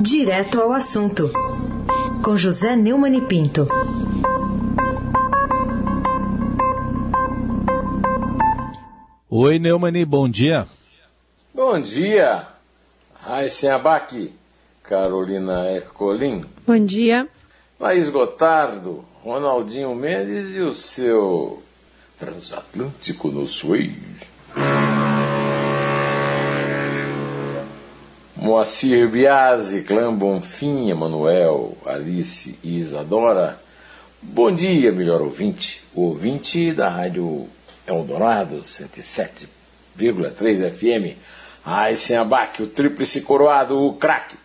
Direto ao assunto, com José Neumann e Pinto. Oi, Neumani, bom dia. Bom dia, Raíssen Abac, Carolina Ercolim. Bom dia. Laís Gotardo, Ronaldinho Mendes e o seu transatlântico no Suez. Moacir Biasi, Clã Bonfim, Emanuel, Alice e Isadora. Bom dia, melhor ouvinte. O ouvinte da Rádio Eldorado, 107,3 FM. Ai, sem abaque, o tríplice coroado, o craque.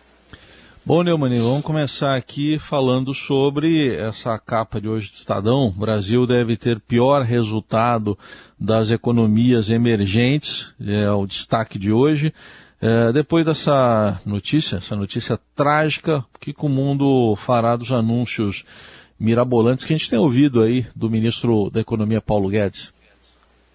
Bom, Neumani, vamos começar aqui falando sobre essa capa de hoje do Estadão. O Brasil deve ter pior resultado das economias emergentes, é o destaque de hoje. É, depois dessa notícia, essa notícia trágica, o que, o mundo fará dos anúncios mirabolantes que a gente tem ouvido aí do ministro da Economia Paulo Guedes?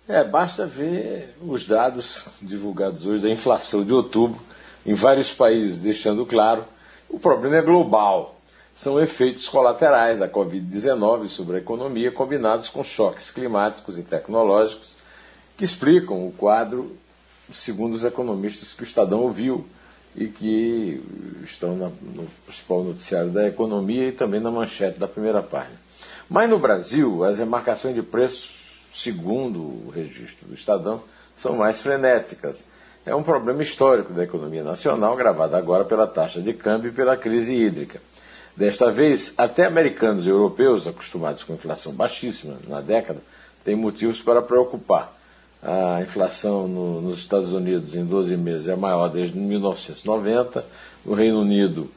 É, basta ver os dados divulgados hoje da inflação de outubro em vários países, deixando claro o problema é global. São efeitos colaterais da Covid-19 sobre a economia, combinados com choques climáticos e tecnológicos, que explicam o quadro segundo os economistas que o Estadão ouviu e que estão na, no principal noticiário da economia e também na manchete da primeira página. Mas no Brasil, as remarcações de preços, segundo o registro do Estadão, são mais frenéticas. É um problema histórico da economia nacional, gravado agora pela taxa de câmbio e pela crise hídrica. Desta vez, até americanos e europeus, acostumados com inflação baixíssima na década, têm motivos para preocupar. A inflação no, nos Estados Unidos em 12 meses é a maior desde 1990, no Reino Unido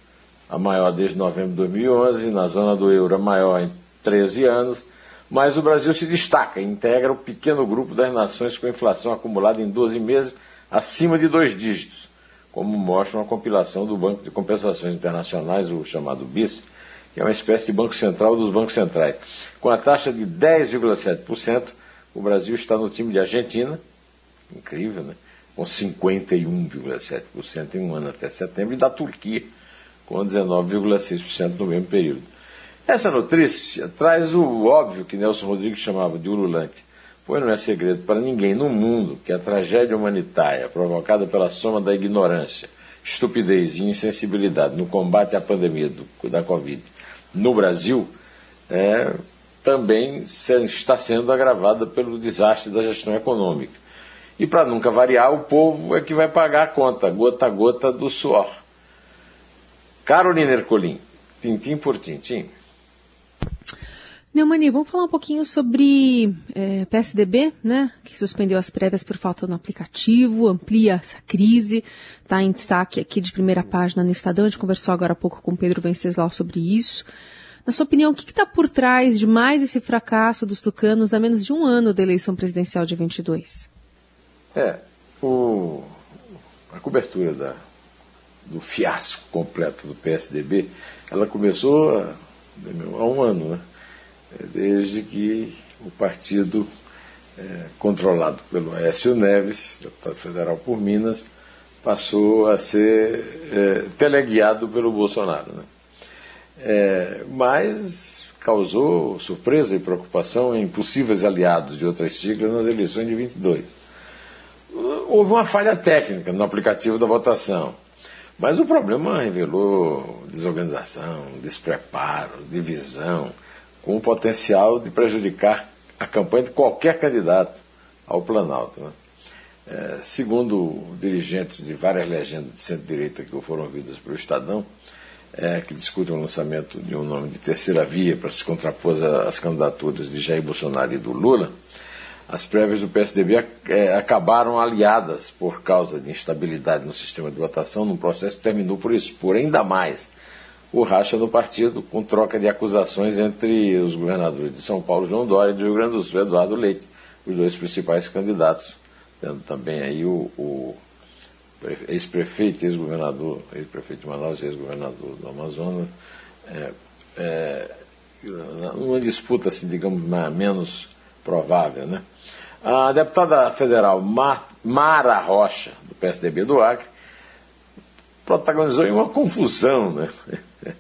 a maior desde novembro de 2011, na zona do euro a maior em 13 anos, mas o Brasil se destaca integra o pequeno grupo das nações com inflação acumulada em 12 meses acima de dois dígitos, como mostra uma compilação do Banco de Compensações Internacionais, o chamado BIS, que é uma espécie de banco central dos bancos centrais. Com a taxa de 10,7%, o Brasil está no time de Argentina, incrível, né? com 51,7% em um ano até setembro, e da Turquia, com 19,6% no mesmo período. Essa notícia traz o óbvio que Nelson Rodrigues chamava de ululante, pois não é segredo para ninguém no mundo que a tragédia humanitária provocada pela soma da ignorância, estupidez e insensibilidade no combate à pandemia do, da Covid no Brasil é, também está sendo agravada pelo desastre da gestão econômica. E para nunca variar, o povo é que vai pagar a conta, gota a gota do suor. Carolina Ercolim, tintim por tintim. Neumani, vamos falar um pouquinho sobre é, PSDB, né, que suspendeu as prévias por falta no aplicativo, amplia essa crise, está em destaque aqui de primeira página no Estadão, a gente conversou agora há pouco com Pedro Venceslau sobre isso. Na sua opinião, o que está por trás de mais esse fracasso dos tucanos a menos de um ano da eleição presidencial de 22? É, o, a cobertura da, do fiasco completo do PSDB, ela começou há, há um ano, né? É, desde que o partido é, controlado pelo Aécio Neves, deputado federal por Minas, passou a ser é, teleguiado pelo Bolsonaro. Né? É, mas causou surpresa e preocupação em possíveis aliados de outras siglas nas eleições de 22. Houve uma falha técnica no aplicativo da votação, mas o problema revelou desorganização, despreparo, divisão, com o potencial de prejudicar a campanha de qualquer candidato ao Planalto. Né? É, segundo dirigentes de várias legendas de centro-direita que foram ouvidas pelo Estadão, é, que discutem o lançamento de um nome de terceira via para se contrapor às candidaturas de Jair Bolsonaro e do Lula, as prévias do PSDB é, acabaram aliadas por causa de instabilidade no sistema de votação, num processo que terminou por expor ainda mais o racha no partido, com troca de acusações entre os governadores de São Paulo, João Dória, e do Rio Grande do Sul, Eduardo Leite, os dois principais candidatos, tendo também aí o, o ex-prefeito, ex-governador, ex-prefeito de Manaus, ex-governador do Amazonas, é, é, uma disputa, assim, digamos, menos provável. Né? A deputada federal Mara Rocha, do PSDB do Acre, protagonizou uma confusão, né?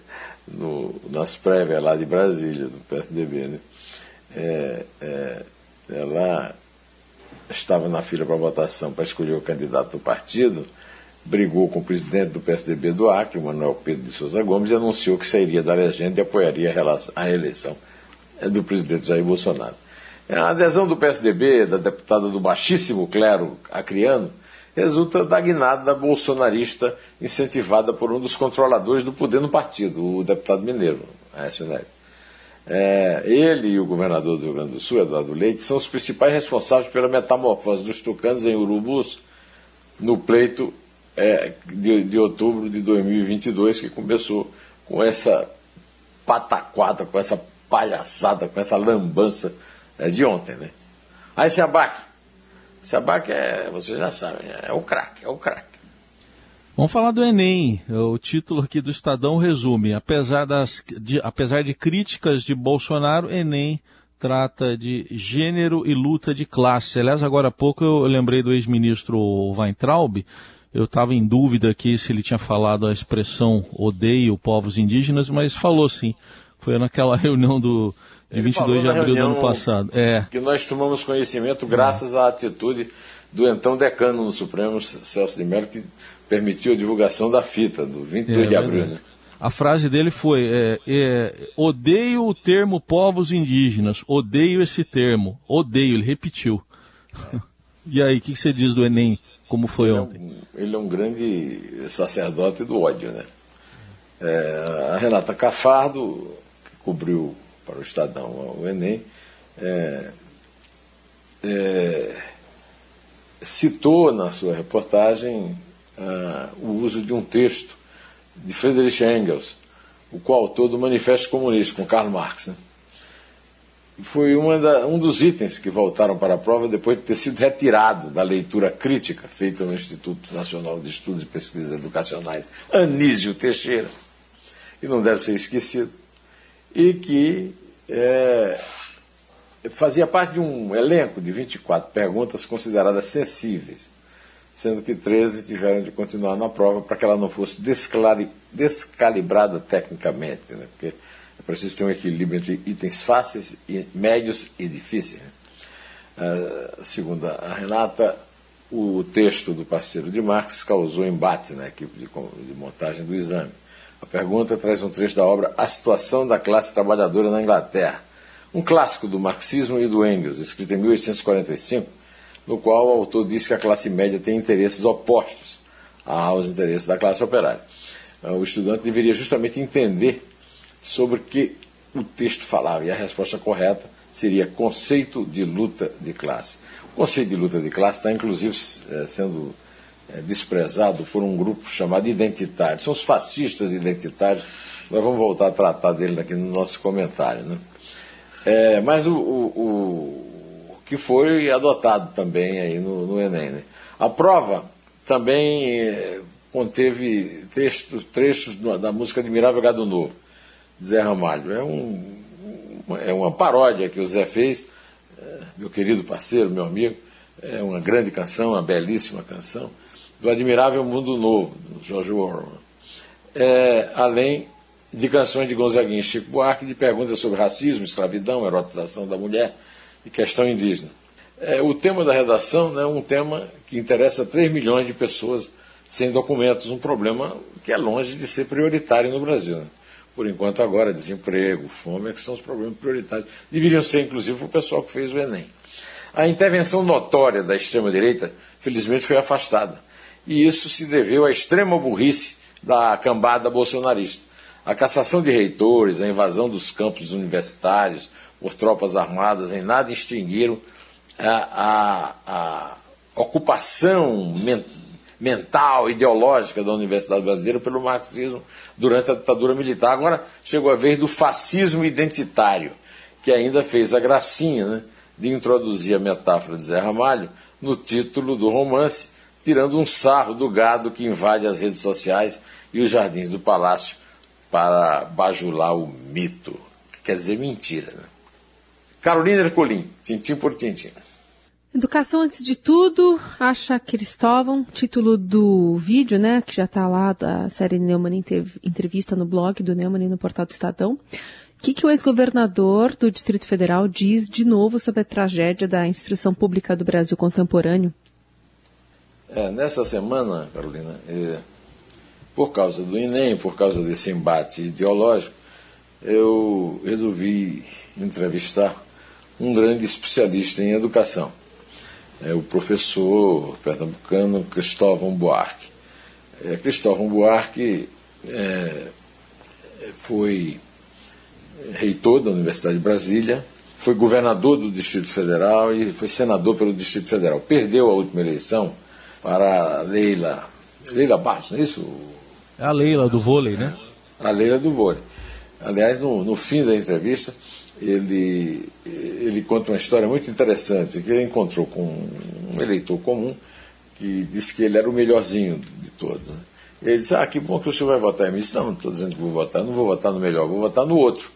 No, nas prévias lá de Brasília, do PSDB, né? É, é, ela estava na fila para votação para escolher o candidato do partido, brigou com o presidente do PSDB do Acre, Manuel Pedro de Souza Gomes, e anunciou que sairia da legenda e apoiaria a eleição do presidente Jair Bolsonaro. A adesão do PSDB, da deputada do baixíssimo clero acriano, resulta da guinada bolsonarista incentivada por um dos controladores do poder no partido, o deputado mineiro, Aécio Neves. É, ele e o governador do Rio Grande do Sul, Eduardo Leite, são os principais responsáveis pela metamorfose dos tucanos em urubus no pleito é, de, de, outubro de 2022, que começou com essa pataquada, com essa palhaçada, com essa lambança é, de ontem. Né? Aí se abaque. Se abaque é, vocês já sabem, é o craque, é o craque. Vamos falar do Enem. O título aqui do Estadão resume: apesar, das, de, apesar de críticas de Bolsonaro, Enem trata de gênero e luta de classe. Aliás, agora há pouco eu lembrei do ex-ministro Weintraub. Eu estava em dúvida aqui se ele tinha falado a expressão odeio povos indígenas, mas falou sim. Foi naquela reunião do, de ele 22 de abril do ano passado. É. Que nós tomamos conhecimento graças à atitude do então decano no Supremo, Celso de Mello, que permitiu a divulgação da fita, do 22 é, de abril. Né? A frase dele foi: é, é, odeio o termo povos indígenas, odeio esse termo, odeio, ele repetiu. e aí, o que, que, você diz do Enem, como foi ele ontem? É um, ele é um grande sacerdote do ódio, né? É, a Renata Cafardo, que cobriu para o Estadão o Enem, é, citou na sua reportagem uh, o uso de um texto de Friedrich Engels, o coautor do Manifesto Comunista, com Karl Marx. Né? Foi da, um dos itens que voltaram para a prova depois de ter sido retirado da leitura crítica feita no Instituto Nacional de Estudos e Pesquisas Educacionais, Anísio Teixeira, e não deve ser esquecido, e que é, fazia parte de um elenco de 24 perguntas consideradas sensíveis sendo que 13 tiveram de continuar na prova para que ela não fosse descalibrada tecnicamente, né? porque é preciso ter um equilíbrio entre itens fáceis, e médios e difíceis. Né? Uh, segundo a Renata, o texto do parceiro de Marx causou embate na equipe de, de montagem do exame. A pergunta traz um trecho da obra A Situação da Classe Trabalhadora na Inglaterra, um clássico do marxismo e do Engels, escrito em 1845 no qual o autor diz que a classe média tem interesses opostos aos interesses da classe operária. Ah, o estudante deveria justamente entender sobre o que o texto falava, e a resposta correta seria conceito de luta de classe. O conceito de luta de classe está, inclusive, eh, sendo eh, desprezado por um grupo chamado identitário. São os fascistas identitários. Nós vamos voltar a tratar dele aqui no nosso comentário. Né? É, mas o, o que foi adotado também aí no, no Enem. Né? A prova também eh, conteve textos, trechos da música Admirável Gado Novo, de Zé Ramalho. É, um, é uma paródia que o Zé fez, eh, meu querido parceiro, meu amigo. É uma grande canção, uma belíssima canção, do Admirável Mundo Novo, do George Orwell. É, além de canções de Gonzaguinha e Chico Buarque, de perguntas sobre racismo, escravidão, erotização da mulher, e questão indígena. É, o tema da redação né, é um tema que interessa 3 milhões de pessoas sem documentos, um problema que é longe de ser prioritário no Brasil. Né? Por enquanto, agora, desemprego, fome, é que são os problemas prioritários. Deveriam ser, inclusive, para o pessoal que fez o Enem. A intervenção notória da extrema-direita, felizmente, foi afastada. E isso se deveu à extrema burrice da cambada bolsonarista. A cassação de reitores, a invasão dos campos universitários, por tropas armadas em nada extinguiram a, a, a ocupação men, mental, ideológica da Universidade Brasileira pelo marxismo durante a ditadura militar. Agora chegou a vez do fascismo identitário, que ainda fez a gracinha né, de introduzir a metáfora de Zé Ramalho no título do romance, tirando um sarro do gado que invade as redes sociais e os jardins do palácio para bajular o mito, que quer dizer mentira. Né? Carolina Ercolim, tintim por tintim. Educação antes de tudo, acha Cristóvão, título do vídeo, né, que já está lá da série Neumann entrevista no blog do Neumann no portal do Estadão. O que, que o ex-governador do Distrito Federal diz de novo sobre a tragédia da instrução pública do Brasil contemporâneo? É, nessa semana, Carolina, é, por causa do Enem, por causa desse embate ideológico, eu resolvi entrevistar um grande especialista em educação é o professor pernambucano Cristóvão Buarque. É, Cristóvão Buarque é, foi reitor da Universidade de Brasília, foi governador do Distrito Federal e foi senador pelo Distrito Federal. Perdeu a última eleição para a Leila, Leila Bastos, não é isso? É a Leila do vôlei, né? A Leila do vôlei. Aliás, no, no fim da entrevista, ele, ele conta uma história muito interessante, que ele encontrou com um eleitor comum que disse que ele era o melhorzinho de todos. Né? Ele disse, ah, que bom que o senhor vai votar em mim. disse, não, não estou dizendo que vou votar, não vou votar no melhor, vou votar no outro.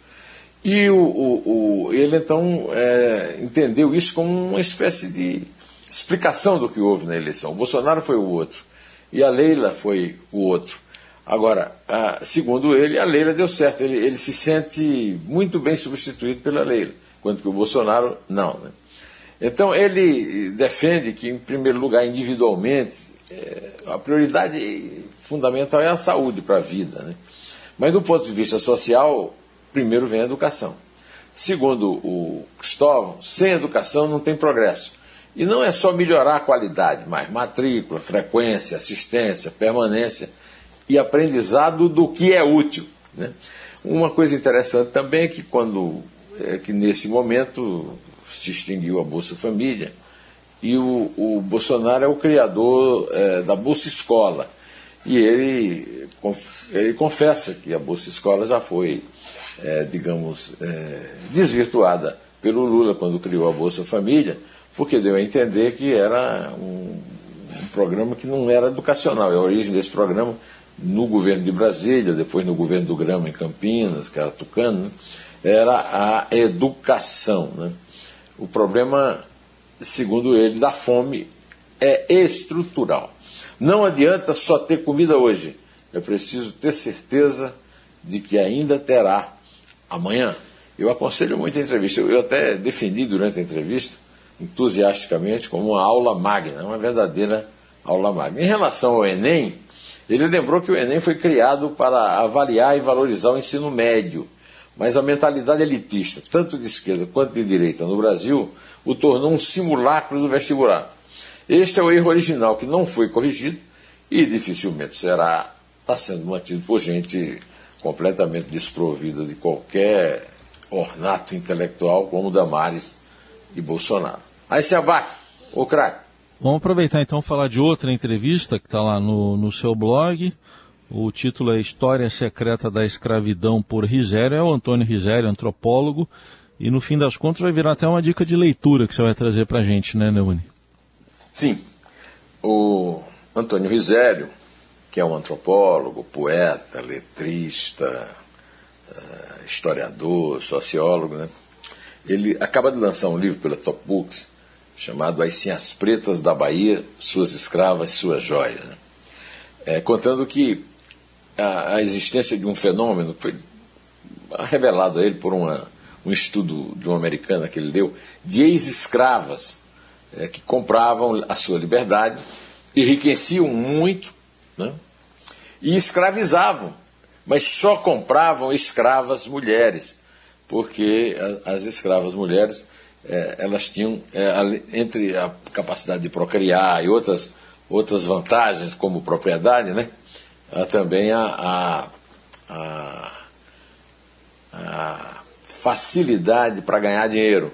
E o, o, o ele então é, entendeu isso como uma espécie de explicação do que houve na eleição. O Bolsonaro foi o outro e a Leila foi o outro. Agora, a, segundo ele, a Leila deu certo. Ele, ele, se sente muito bem substituído pela Leila, enquanto que o Bolsonaro não. Né? Então, ele defende que, em primeiro lugar, individualmente, é, a prioridade fundamental é a saúde para a vida. Né? Mas, do ponto de vista social, primeiro vem a educação. Segundo o Cristóvão, sem educação não tem progresso. E não é só melhorar a qualidade, mas matrícula, frequência, assistência, permanência e aprendizado do que é útil. Né? Uma coisa interessante também é que quando é que nesse momento se extinguiu a Bolsa Família e o, o Bolsonaro é o criador é, da Bolsa Escola e ele, ele confessa que a Bolsa Escola já foi, é, digamos, é, desvirtuada pelo Lula quando criou a Bolsa Família, porque deu a entender que era um, um programa que não era educacional. A origem desse programa no governo de Brasília, depois no governo do Grama em Campinas, que era Tucano, né, era a educação. Né? O problema, segundo ele, da fome é estrutural. Não adianta só ter comida hoje, é preciso ter certeza de que ainda terá amanhã. Eu aconselho muito a entrevista, eu até defendi durante a entrevista, entusiasticamente, como uma aula magna, uma verdadeira aula magna. Em relação ao Enem, ele lembrou que o Enem foi criado para avaliar e valorizar o ensino médio, mas a mentalidade elitista, tanto de esquerda quanto de direita no Brasil, o tornou um simulacro do vestibular. Este é o erro original que não foi corrigido e dificilmente será, está sendo mantido por gente completamente desprovida de qualquer ornato intelectual como Damares e Bolsonaro. Aí se abate, o craque. Vamos aproveitar então falar de outra entrevista que está lá no, no seu blog. O título é História Secreta da Escravidão por Risério. É o Antônio Risério, antropólogo. E no fim das contas vai virar até uma dica de leitura que você vai trazer para a gente, né, Neune? Sim. O Antônio Risério, que é um antropólogo, poeta, letrista, eh, historiador, sociólogo, né? ele acaba de lançar um livro pela Top Books chamado As Sinhas Pretas da Bahia, Suas Escravas, Suas Joias. Né? É, contando que a, a, existência de um fenômeno foi revelado a ele por uma, um estudo de uma americana que ele leu, de ex-escravas é, que compravam a sua liberdade, enriqueciam muito né? e escravizavam, mas só compravam escravas mulheres, porque as escravas mulheres é, elas tinham, é, entre a capacidade de procriar e outras, outras vantagens, como propriedade, né, também a, a, a, facilidade para ganhar dinheiro.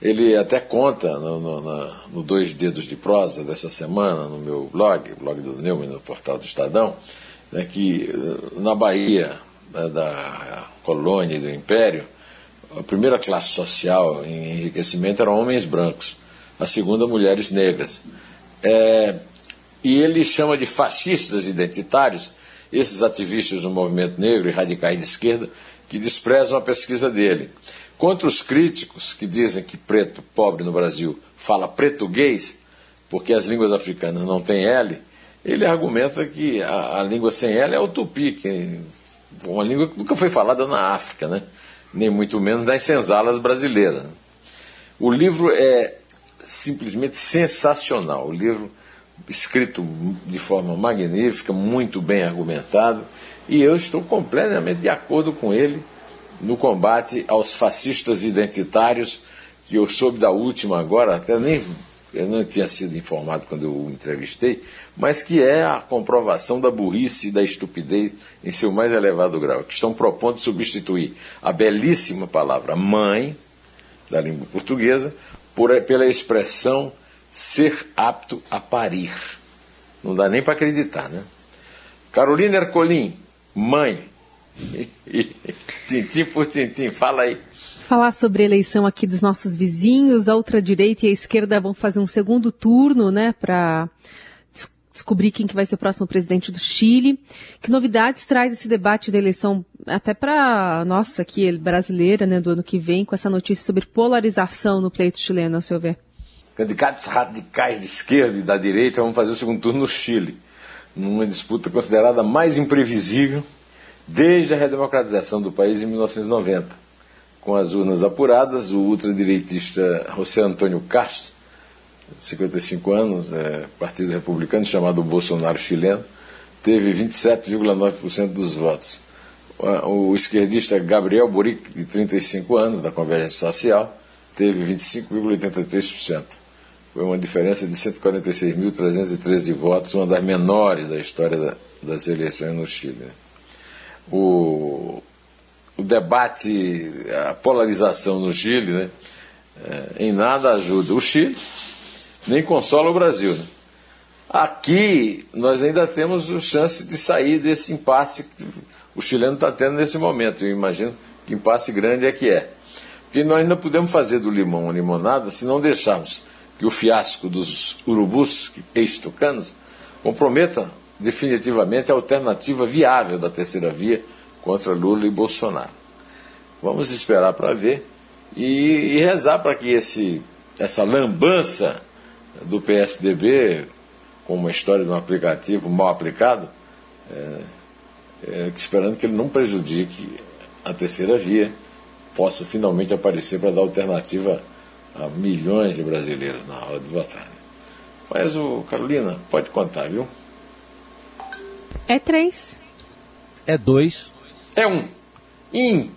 Ele até conta no, no, no, Dois Dedos de Prosa dessa semana, no meu blog, blog do Neumann, no portal do Estadão, né, que eh, na Bahia né, da colônia e do Império, a primeira classe social em enriquecimento eram homens brancos, a segunda mulheres negras. É, e ele chama de fascistas identitários esses ativistas do movimento negro e radicais de esquerda que desprezam a pesquisa dele. Contra os críticos que dizem que preto pobre no Brasil fala português, porque as línguas africanas não têm L, ele argumenta que a, a língua sem L é o tupi, que é uma língua que nunca foi falada na África, né? Nem muito menos nas senzalas brasileiras. O livro é simplesmente sensacional. O livro escrito de forma magnífica, muito bem argumentado, e eu estou completamente de acordo com ele no combate aos fascistas identitários, que eu soube da última agora, até nem eu não tinha sido informado quando eu o entrevistei, mas que é a comprovação da burrice e da estupidez em seu mais elevado grau, que estão propondo substituir a belíssima palavra mãe, da língua portuguesa, por, pela expressão ser apto a parir. Não dá nem para acreditar, né? Carolina Ercolim, mãe. tintim por tintim, fala aí. Falar sobre a eleição aqui dos nossos vizinhos, a ultradireita e a esquerda vão fazer um segundo turno, né, para descobrir quem que vai ser o próximo presidente do Chile. Que novidades traz esse debate da eleição até para nossa aqui brasileira, né, do ano que vem, com essa notícia sobre polarização no pleito chileno, a seu ver? Candidatos radicais de esquerda e da direita vão fazer o segundo turno no Chile, numa disputa considerada mais imprevisível desde a redemocratização do país em 1990. Com as urnas apuradas, o ultradireitista José Antônio Castro 55 anos, é, Partido Republicano, chamado Bolsonaro chileno, teve 27,9% dos votos. O, esquerdista Gabriel Boric, de 35 anos, da Convergência Social, teve 25,83%. Foi uma diferença de 146.313 votos, uma das menores da história da, das eleições no Chile. Né? O, o debate, a polarização no Chile, né, é, em nada ajuda o Chile, nem consola o Brasil. Né? Aqui nós ainda temos a chance de sair desse impasse que o chileno está tendo nesse momento. Eu imagino que impasse grande é que é. Porque nós ainda podemos fazer do limão uma limonada se não deixarmos que o fiasco dos urubus, ex-tucanos, comprometa definitivamente a alternativa viável da terceira via contra Lula e Bolsonaro. Vamos esperar para ver e, e rezar para que esse, essa lambança do PSDB, com uma história de um aplicativo mal aplicado, é, é, esperando que ele não prejudique a terceira via, possa finalmente aparecer para dar alternativa a milhões de brasileiros na hora de votar. Mas o Carolina, pode contar, viu? É três. É dois. É um. Em.